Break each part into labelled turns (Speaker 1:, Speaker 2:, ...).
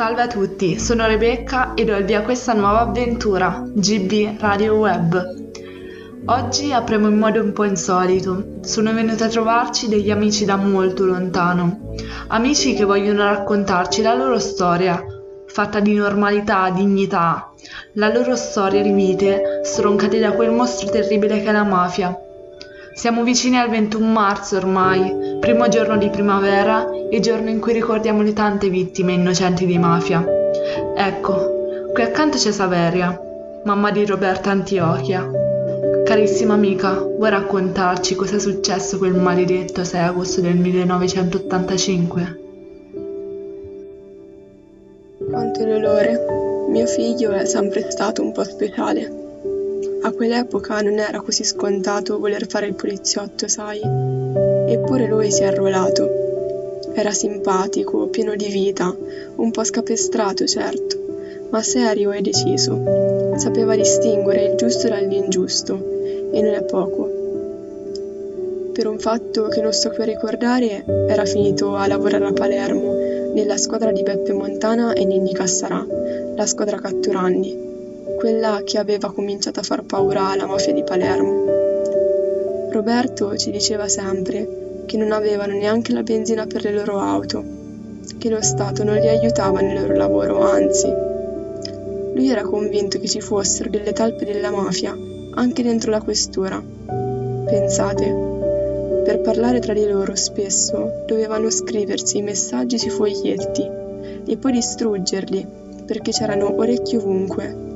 Speaker 1: Salve a tutti, sono Rebecca e do il via a questa nuova avventura, GB Radio Web. Oggi apriamo in modo un po' insolito. Sono venuti a trovarci degli amici da molto lontano. Amici che vogliono raccontarci la loro storia, fatta di normalità, dignità, la loro storia di vite stroncate da quel mostro terribile che è la mafia. Siamo vicini al 21 marzo ormai, primo giorno di primavera e giorno in cui ricordiamo le tante vittime innocenti di mafia. Ecco, qui accanto c'è Saveria, mamma di Roberta Antiochia. Carissima amica, vuoi raccontarci cosa è successo quel maledetto 6 agosto del 1985?
Speaker 2: Quanto dolore. Mio figlio è sempre stato un po' speciale. A quell'epoca non era così scontato voler fare il poliziotto, sai. Eppure lui si è arruolato. Era simpatico, pieno di vita, un po' scapestrato, certo, ma serio e deciso. Sapeva distinguere il giusto dall'ingiusto, e non è poco. Per un fatto che non sto più a ricordare, era finito a lavorare a Palermo, nella squadra di Beppe Montana e Ninni Cassarà, la squadra catturandi quella che aveva cominciato a far paura alla mafia di Palermo. Roberto ci diceva sempre che non avevano neanche la benzina per le loro auto, che lo Stato non li aiutava nel loro lavoro, anzi. Lui era convinto che ci fossero delle talpe della mafia anche dentro la questura. Pensate, per parlare tra di loro spesso dovevano scriversi i messaggi sui foglietti e poi distruggerli perché c'erano orecchi ovunque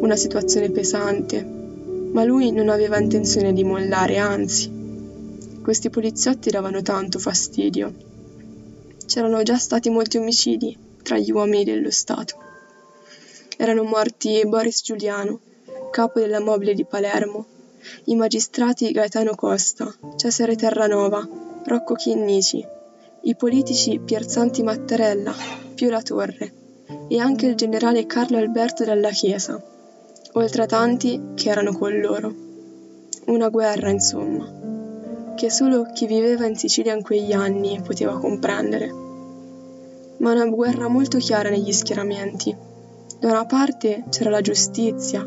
Speaker 2: una situazione pesante, ma lui non aveva intenzione di mollare, anzi. Questi poliziotti davano tanto fastidio. C'erano già stati molti omicidi tra gli uomini dello Stato. Erano morti Boris Giuliano, capo della mobile di Palermo, i magistrati Gaetano Costa, Cesare Terranova, Rocco Chinnici, i politici Pierzanti Mattarella, Pio La Torre e anche il generale Carlo Alberto della Chiesa oltre a tanti che erano con loro. Una guerra, insomma, che solo chi viveva in Sicilia in quegli anni poteva comprendere. Ma una guerra molto chiara negli schieramenti. Da una parte c'era la giustizia,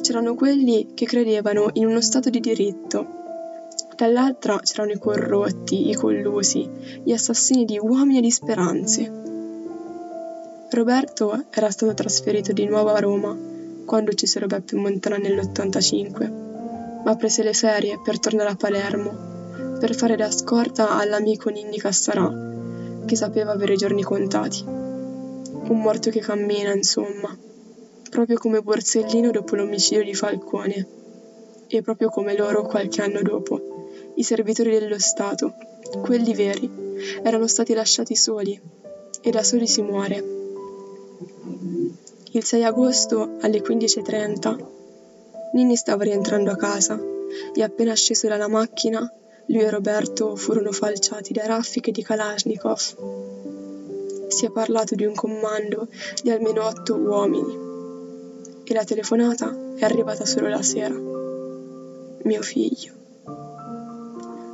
Speaker 2: c'erano quelli che credevano in uno Stato di diritto, dall'altra c'erano i corrotti, i collusi, gli assassini di uomini e di speranze. Roberto era stato trasferito di nuovo a Roma quando uccisero Beppe Montana nell'85, ma prese le ferie per tornare a Palermo, per fare da scorta all'amico Ninni Cassarà, che sapeva avere i giorni contati. Un morto che cammina, insomma, proprio come Borsellino dopo l'omicidio di Falcone, e proprio come loro qualche anno dopo, i servitori dello Stato, quelli veri, erano stati lasciati soli, e da soli si muore. Il 6 agosto alle 15.30 Ninni stava rientrando a casa e appena sceso dalla macchina lui e Roberto furono falciati da raffiche di Kalashnikov. Si è parlato di un comando di almeno otto uomini e la telefonata è arrivata solo la sera. Mio figlio.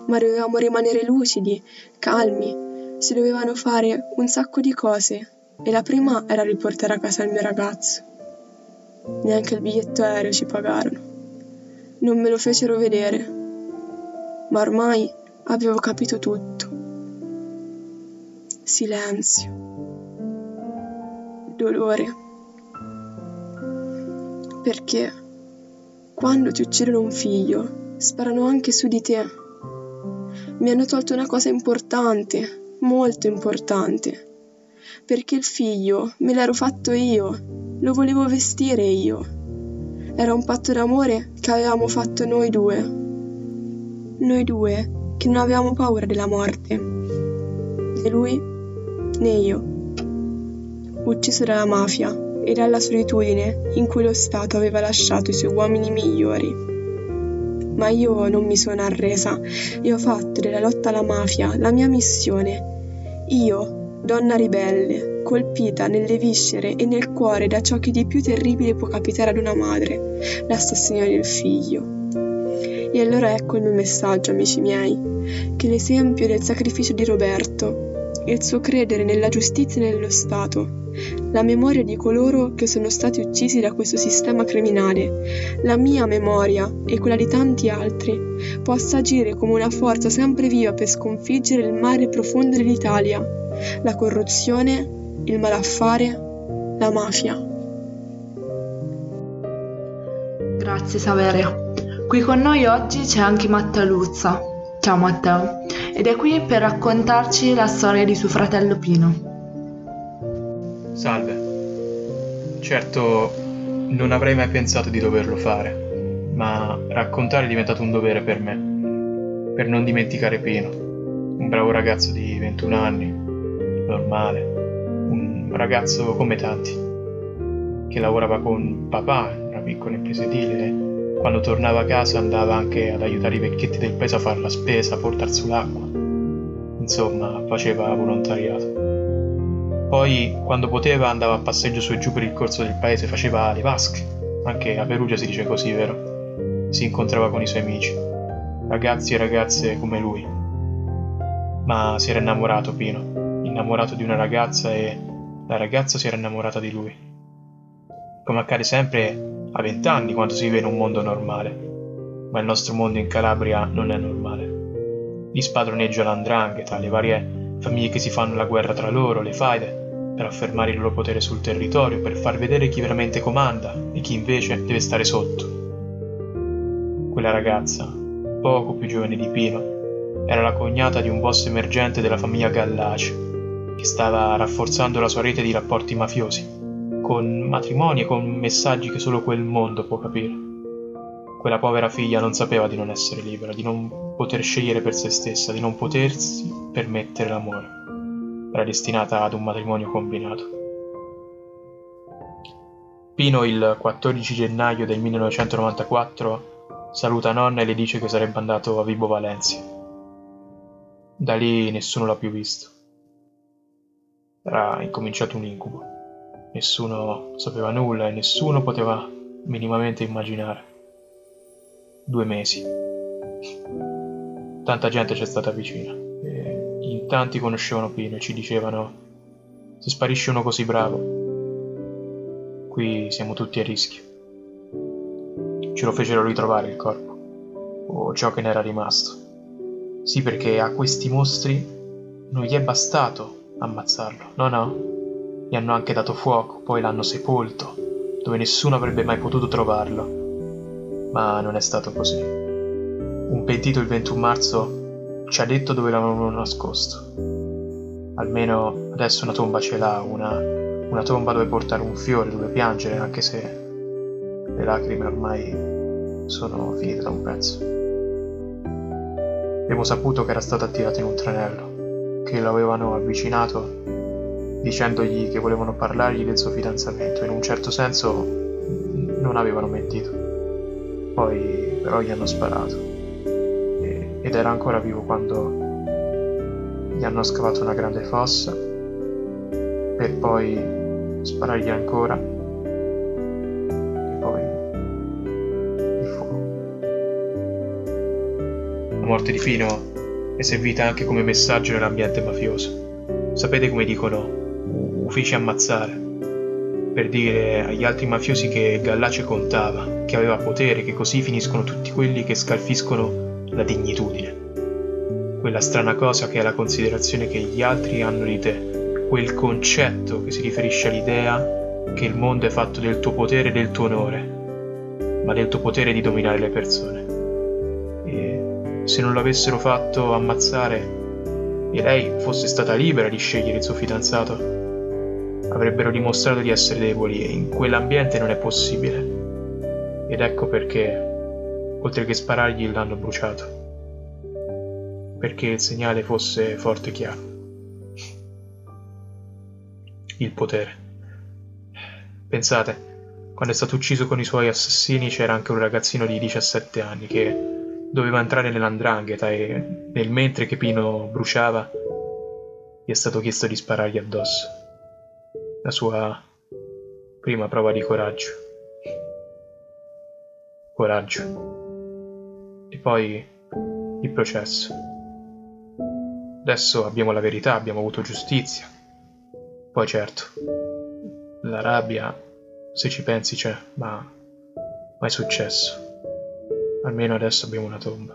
Speaker 2: Ma dovevamo rimanere lucidi, calmi, si dovevano fare un sacco di cose e la prima era riportare a casa il mio ragazzo. Neanche il biglietto aereo ci pagarono. Non me lo fecero vedere, ma ormai avevo capito tutto. Silenzio. Dolore. Perché quando ti uccidono un figlio, sparano anche su di te. Mi hanno tolto una cosa importante, molto importante perché il figlio me l'ero fatto io, lo volevo vestire io. Era un patto d'amore che avevamo fatto noi due. Noi due che non avevamo paura della morte. Né lui né io. Ucciso dalla mafia e dalla solitudine in cui lo Stato aveva lasciato i suoi uomini migliori. Ma io non mi sono arresa e ho fatto della lotta alla mafia la mia missione. Io, donna ribelle, colpita nelle viscere e nel cuore da ciò che di più terribile può capitare ad una madre, l'assassino del figlio. E allora ecco il mio messaggio, amici miei, che l'esempio del sacrificio di Roberto, il suo credere nella giustizia e nello Stato, la memoria di coloro che sono stati uccisi da questo sistema criminale, la mia memoria e quella di tanti altri, possa agire come una forza sempre viva per sconfiggere il mare profondo dell'Italia, la corruzione, il malaffare, la mafia.
Speaker 1: Grazie Saveria. Qui con noi oggi c'è anche Matteo Luzza. Ciao Matteo. Ed è qui per raccontarci la storia di suo fratello Pino.
Speaker 3: Salve. Certo, non avrei mai pensato di doverlo fare, ma raccontare è diventato un dovere per me, per non dimenticare Pino, un bravo ragazzo di 21 anni, normale, un ragazzo come tanti, che lavorava con papà una piccola impresa edile, quando tornava a casa andava anche ad aiutare i vecchietti del paese a fare la spesa, a portarsi l'acqua. Insomma, faceva volontariato. Poi, quando poteva, andava a passeggio su e giù per il corso del paese, faceva le vasche. Anche a Perugia si dice così, vero? Si incontrava con i suoi amici, ragazzi e ragazze come lui. Ma si era innamorato Pino, innamorato di una ragazza e la ragazza si era innamorata di lui. Come accade sempre a vent'anni quando si vive in un mondo normale, ma il nostro mondo in Calabria non è normale. Lì spadroneggia l'andrangheta, le varie famiglie che si fanno la guerra tra loro, le faide, per affermare il loro potere sul territorio, per far vedere chi veramente comanda e chi invece deve stare sotto. Quella ragazza, poco più giovane di Pino, era la cognata di un boss emergente della famiglia Gallace, che stava rafforzando la sua rete di rapporti mafiosi, con matrimoni e con messaggi che solo quel mondo può capire. Quella povera figlia non sapeva di non essere libera, di non poter scegliere per se stessa, di non potersi permettere l'amore era destinata ad un matrimonio combinato. Pino il 14 gennaio del 1994 saluta nonna e le dice che sarebbe andato a Vibo Valencia. Da lì nessuno l'ha più visto. Era incominciato un incubo. Nessuno sapeva nulla e nessuno poteva minimamente immaginare. Due mesi. Tanta gente c'è stata vicina in tanti conoscevano Pino e ci dicevano se sparisce uno così bravo, qui siamo tutti a rischio. Ce lo fecero ritrovare il corpo, o ciò che ne era rimasto. Sì, perché a questi mostri non gli è bastato ammazzarlo, no no, gli hanno anche dato fuoco, poi l'hanno sepolto, dove nessuno avrebbe mai potuto trovarlo. Ma non è stato così. Un pentito il 21 marzo ci ha detto dove l'avevano nascosto. Almeno adesso una tomba ce l'ha, una, una tomba dove portare un fiore, dove piangere, anche se le lacrime ormai sono finite da un pezzo. Abbiamo saputo che era stato attirato in un tranello, che lo avevano avvicinato dicendogli che volevano parlargli del suo fidanzamento. In un certo senso non avevano mentito. Poi però gli hanno sparato ed era ancora vivo quando gli hanno scavato una grande fossa per poi sparargli ancora e poi il fuoco. La morte di Fino è servita anche come messaggio nell'ambiente mafioso. Sapete come dicono uffici ammazzare? Per dire agli altri mafiosi che Gallace contava, che aveva potere, che così finiscono tutti quelli che scalfiscono la dignitudine. Quella strana cosa che è la considerazione che gli altri hanno di te, quel concetto che si riferisce all'idea che il mondo è fatto del tuo potere e del tuo onore, ma del tuo potere di dominare le persone. Se non l'avessero fatto ammazzare e lei fosse stata libera di scegliere il suo fidanzato, avrebbero dimostrato di essere deboli e in quell'ambiente non è possibile. Ed ecco perché oltre che sparargli l'hanno bruciato, perché il segnale fosse forte e chiaro. Il potere. Pensate, quando è stato ucciso con i suoi assassini c'era anche un ragazzino di 17 anni che doveva entrare nell'andrangheta e nel mentre che Pino bruciava gli è stato chiesto di sparargli addosso. La sua prima prova di coraggio. Coraggio e poi il processo. Adesso abbiamo la verità, abbiamo avuto giustizia. Poi certo, la rabbia, se ci pensi c'è, ma mai successo. Almeno adesso abbiamo una tomba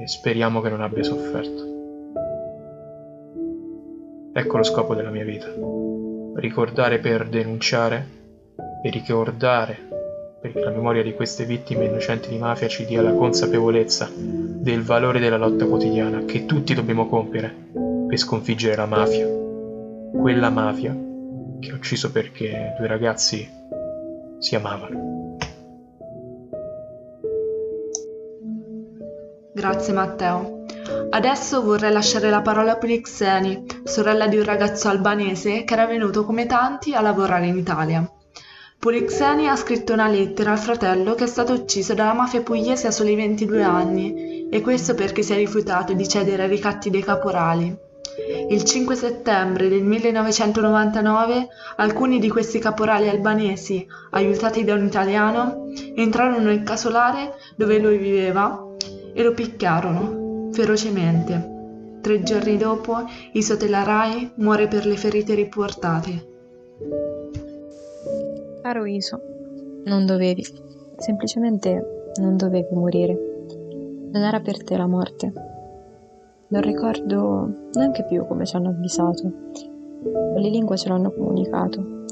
Speaker 3: e speriamo che non abbia sofferto. Ecco lo scopo della mia vita. Ricordare per denunciare e ricordare perché la memoria di queste vittime innocenti di mafia ci dia la consapevolezza del valore della lotta quotidiana che tutti dobbiamo compiere per sconfiggere la mafia. Quella mafia che ha ucciso perché due ragazzi si amavano.
Speaker 1: Grazie Matteo. Adesso vorrei lasciare la parola a Polixeni, sorella di un ragazzo albanese che era venuto come tanti a lavorare in Italia. Polixeni ha scritto una lettera al fratello che è stato ucciso dalla mafia pugliese a soli 22 anni, e questo perché si è rifiutato di cedere ai ricatti dei caporali. Il 5 settembre del 1999 alcuni di questi caporali albanesi, aiutati da un italiano, entrarono nel casolare dove lui viveva e lo picchiarono ferocemente. Tre giorni dopo Isotela Rai muore per le ferite riportate.
Speaker 4: Caro Iso, non dovevi, semplicemente non dovevi morire. Non era per te la morte. Non ricordo neanche più come ci hanno avvisato. Quelle lingue ce l'hanno comunicato.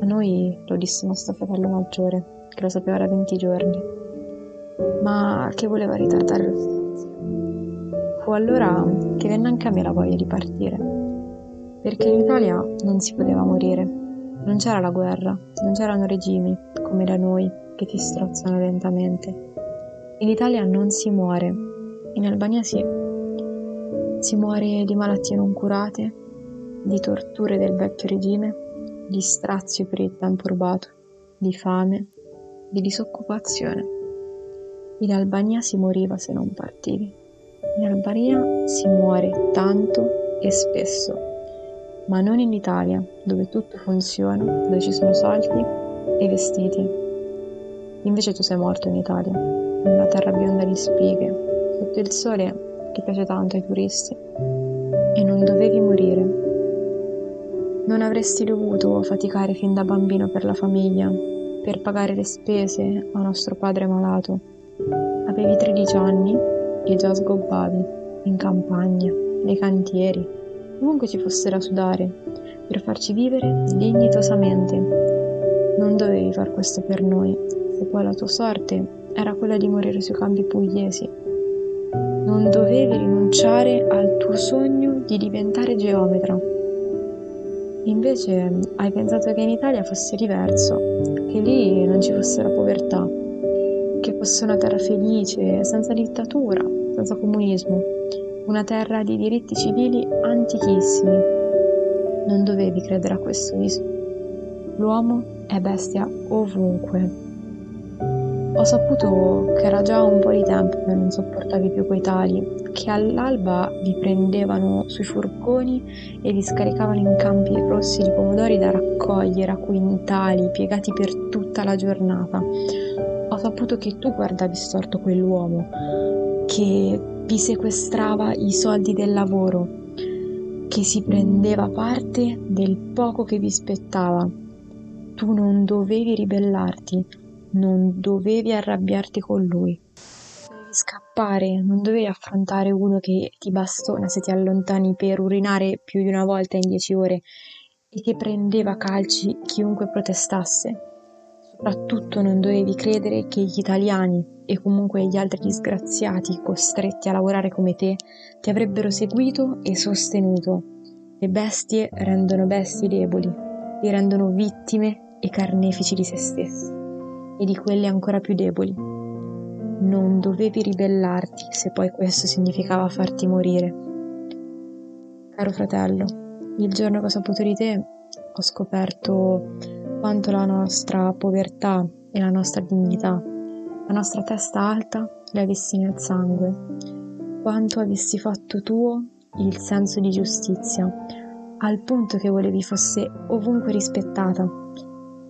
Speaker 4: A noi lo disse nostro fratello maggiore, che lo sapeva da 20 giorni, ma che voleva ritardare lo stazio. Fu allora che venne anche a me la voglia di partire, perché in Italia non si poteva morire non c'era la guerra, non c'erano regimi come da noi che ti strozzano lentamente. In Italia non si muore, in Albania sì. Si muore di malattie non curate, di torture del vecchio regime, di strazio per il tempo rubato, di fame, di disoccupazione. In Albania si moriva se non partivi. In Albania si muore tanto e spesso ma non in Italia, dove tutto funziona, dove ci sono soldi e vestiti. Invece tu sei morto in Italia, in una terra bionda di spighe, sotto il sole che piace tanto ai turisti. E non dovevi morire. Non avresti dovuto faticare fin da bambino per la famiglia, per pagare le spese a nostro padre malato. Avevi 13 anni e già sgobbavi, in campagna, nei cantieri, ovunque ci fosse da sudare, per farci vivere dignitosamente. Non dovevi far questo per noi, se poi la tua sorte era quella di morire sui campi pugliesi. Non dovevi rinunciare al tuo sogno di diventare geometra. Invece hai pensato che in Italia fosse diverso, che lì non ci fosse la povertà, che fosse una terra felice, senza dittatura, senza comunismo una terra di diritti civili antichissimi. Non dovevi credere a questo viso. L'uomo è bestia ovunque. Ho saputo che era già un po' di tempo che non sopportavi più quei tali, che all'alba vi prendevano sui furgoni e vi scaricavano in campi rossi di pomodori da raccogliere a quintali, piegati per tutta la giornata. Saputo che tu guardavi storto quell'uomo, che vi sequestrava i soldi del lavoro, che si prendeva parte del poco che vi spettava. Tu non dovevi ribellarti, non dovevi arrabbiarti con lui. Dovevi scappare, non dovevi affrontare uno che ti bastona se ti allontani per urinare più di una volta in dieci ore e che prendeva calci chiunque protestasse. Soprattutto non dovevi credere che gli italiani e comunque gli altri disgraziati costretti a lavorare come te ti avrebbero seguito e sostenuto. Le bestie rendono bestie deboli, li rendono vittime e carnefici di se stessi e di quelle ancora più deboli. Non dovevi ribellarti se poi questo significava farti morire. Caro fratello, il giorno che ho saputo di te ho scoperto quanto la nostra povertà e la nostra dignità la nostra testa alta le avessi nel sangue, quanto avessi fatto tuo il senso di giustizia, al punto che volevi fosse ovunque rispettata.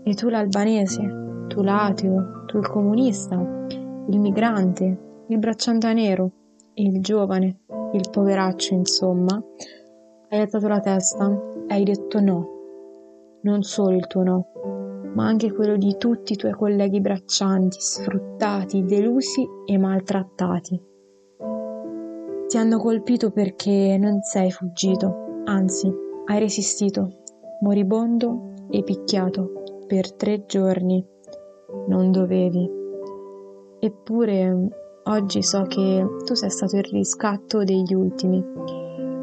Speaker 4: E tu l'albanese, tu l'ateo, tu il comunista, il migrante, il bracciante nero, il giovane, il poveraccio, insomma, hai alzato la testa hai detto no. Non solo il tuo no, ma anche quello di tutti i tuoi colleghi braccianti, sfruttati, delusi e maltrattati. Ti hanno colpito perché non sei fuggito, anzi, hai resistito, moribondo e picchiato per tre giorni. Non dovevi. Eppure oggi so che tu sei stato il riscatto degli ultimi,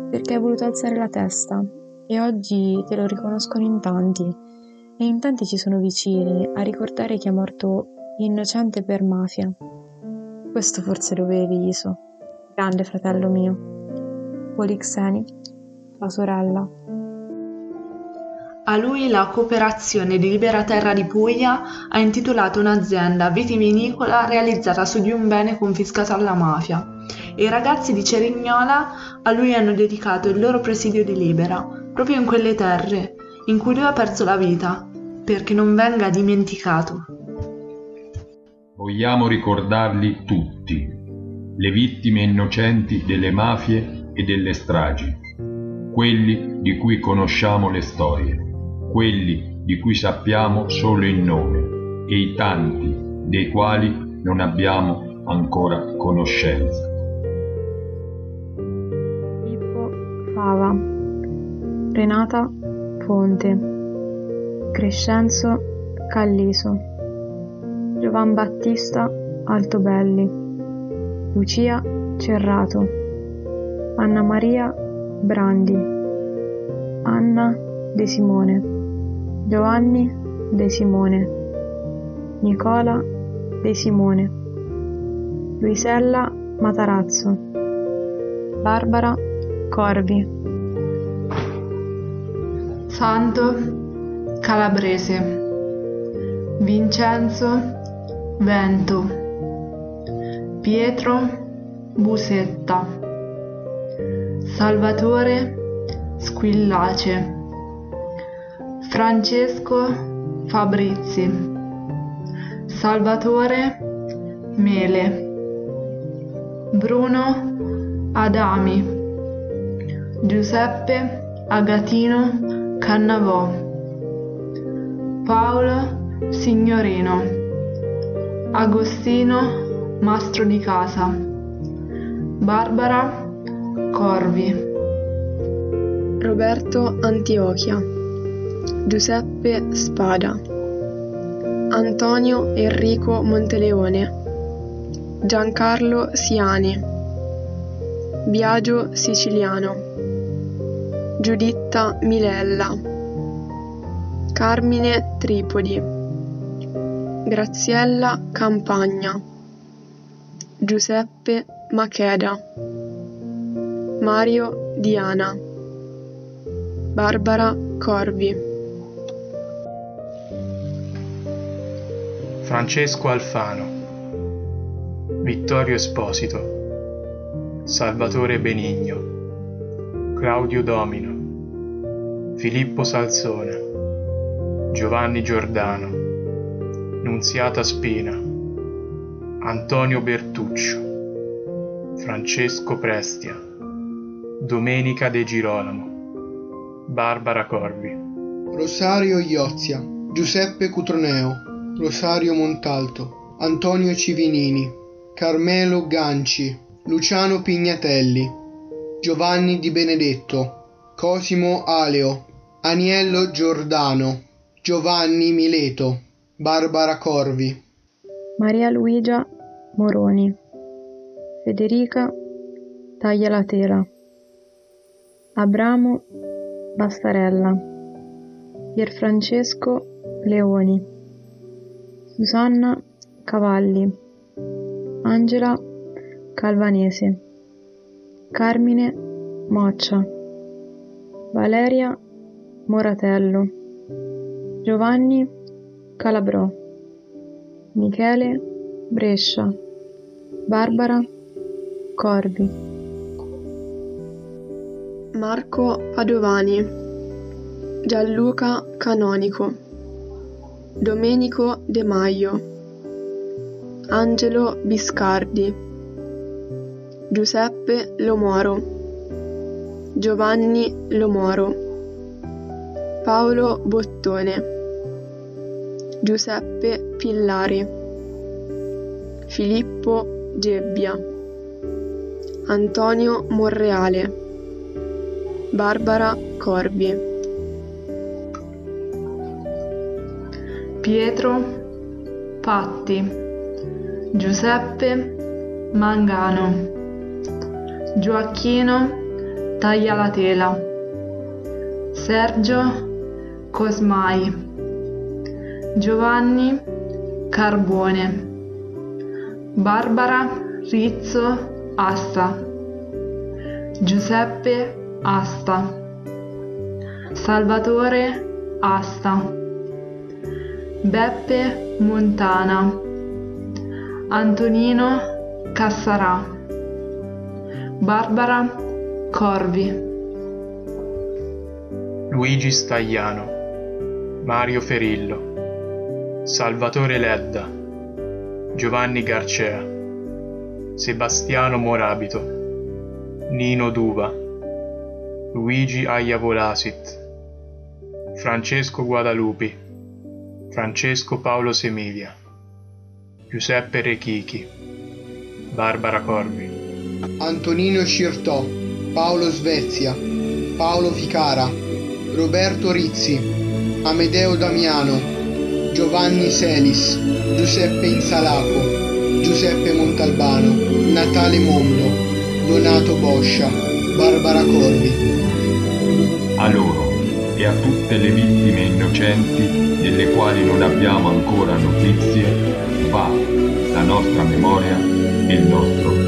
Speaker 4: perché hai voluto alzare la testa e oggi te lo riconoscono in tanti e in tanti ci sono vicini a ricordare chi è morto innocente per mafia. Questo forse lo avevi, Iso, grande fratello mio. Polixeni, la sorella.
Speaker 1: A lui la Cooperazione di Libera Terra di Puglia ha intitolato un'azienda vitivinicola realizzata su di un bene confiscato alla mafia e i ragazzi di Cerignola a lui hanno dedicato il loro presidio di Libera, proprio in quelle terre in cui lui ha perso la vita, perché non venga dimenticato.
Speaker 5: Vogliamo ricordarli tutti, le vittime innocenti delle mafie e delle stragi, quelli di cui conosciamo le storie, quelli di cui sappiamo solo il nome e i tanti dei quali non abbiamo ancora conoscenza.
Speaker 4: Fava, Renata Fonte, Crescenzo Calliso, Giovan Battista Altobelli, Lucia Cerrato, Anna Maria Brandi, Anna De Simone, Giovanni De Simone, Nicola De Simone, Luisella Matarazzo, Barbara Corvi.
Speaker 1: Santo Calabrese Vincenzo Vento Pietro Busetta Salvatore Squillace Francesco Fabrizi Salvatore Mele Bruno Adami Giuseppe Agatino Cannavò. Paolo Signorino. Agostino Mastro di Casa. Barbara Corvi.
Speaker 2: Roberto Antiochia. Giuseppe Spada. Antonio Enrico Monteleone. Giancarlo Siani. Biagio Siciliano Giuditta Milella. Carmine Tripodi. Graziella Campagna. Giuseppe Macheda. Mario Diana. Barbara Corvi.
Speaker 3: Francesco Alfano. Vittorio Esposito. Salvatore Benigno. Claudio Domino Filippo Salzone Giovanni Giordano, Nunziata Spina, Antonio Bertuccio, Francesco Prestia, Domenica De Girolamo, Barbara Corvi.
Speaker 6: Rosario Iozia, Giuseppe Cutroneo, Rosario Montalto, Antonio Civinini, Carmelo Ganci, Luciano Pignatelli, Giovanni Di Benedetto, Cosimo Aleo, Aniello Giordano, Giovanni Mileto, Barbara Corvi,
Speaker 4: Maria Luigia Moroni, Federica Taglia la Tela, Abramo Bastarella, Pierfrancesco Leoni, Susanna Cavalli, Angela Calvanese, Carmine Moccia, Valeria Moratello, Giovanni Calabrò, Michele Brescia, Barbara Corvi,
Speaker 2: Marco Padovani, Gianluca Canonico, Domenico De Maio, Angelo Biscardi, Giuseppe Lomoro, Giovanni Lomoro, Paolo Bottone, Giuseppe Pillari, Filippo Gebbia, Antonio Monreale, Barbara Corbi,
Speaker 1: Pietro Patti, Giuseppe Mangano, Gioacchino Taglialatela, Sergio Cosmai, Giovanni Carbone, Barbara Rizzo Asta, Giuseppe Asta, Salvatore Asta, Beppe Montana, Antonino Cassarà, Barbara Corvi.
Speaker 3: Luigi Stagliano, Mario Ferillo, Salvatore Ledda, Giovanni Garcea, Sebastiano Morabito, Nino Duva, Luigi Aiavolasit, Francesco Guadalupi, Francesco Paolo Semilia, Giuseppe Rechichi, Barbara Corvi,
Speaker 6: Antonino Scirtò, Paolo Svezia, Paolo Ficara, Roberto Rizzi, Amedeo Damiano, Giovanni Selis, Giuseppe Insalaco, Giuseppe Montalbano, Natale Mondo, Donato Boscia, Barbara Corvi.
Speaker 5: A loro e a tutte le vittime innocenti delle quali non abbiamo ancora notizie va la nostra memoria e il nostro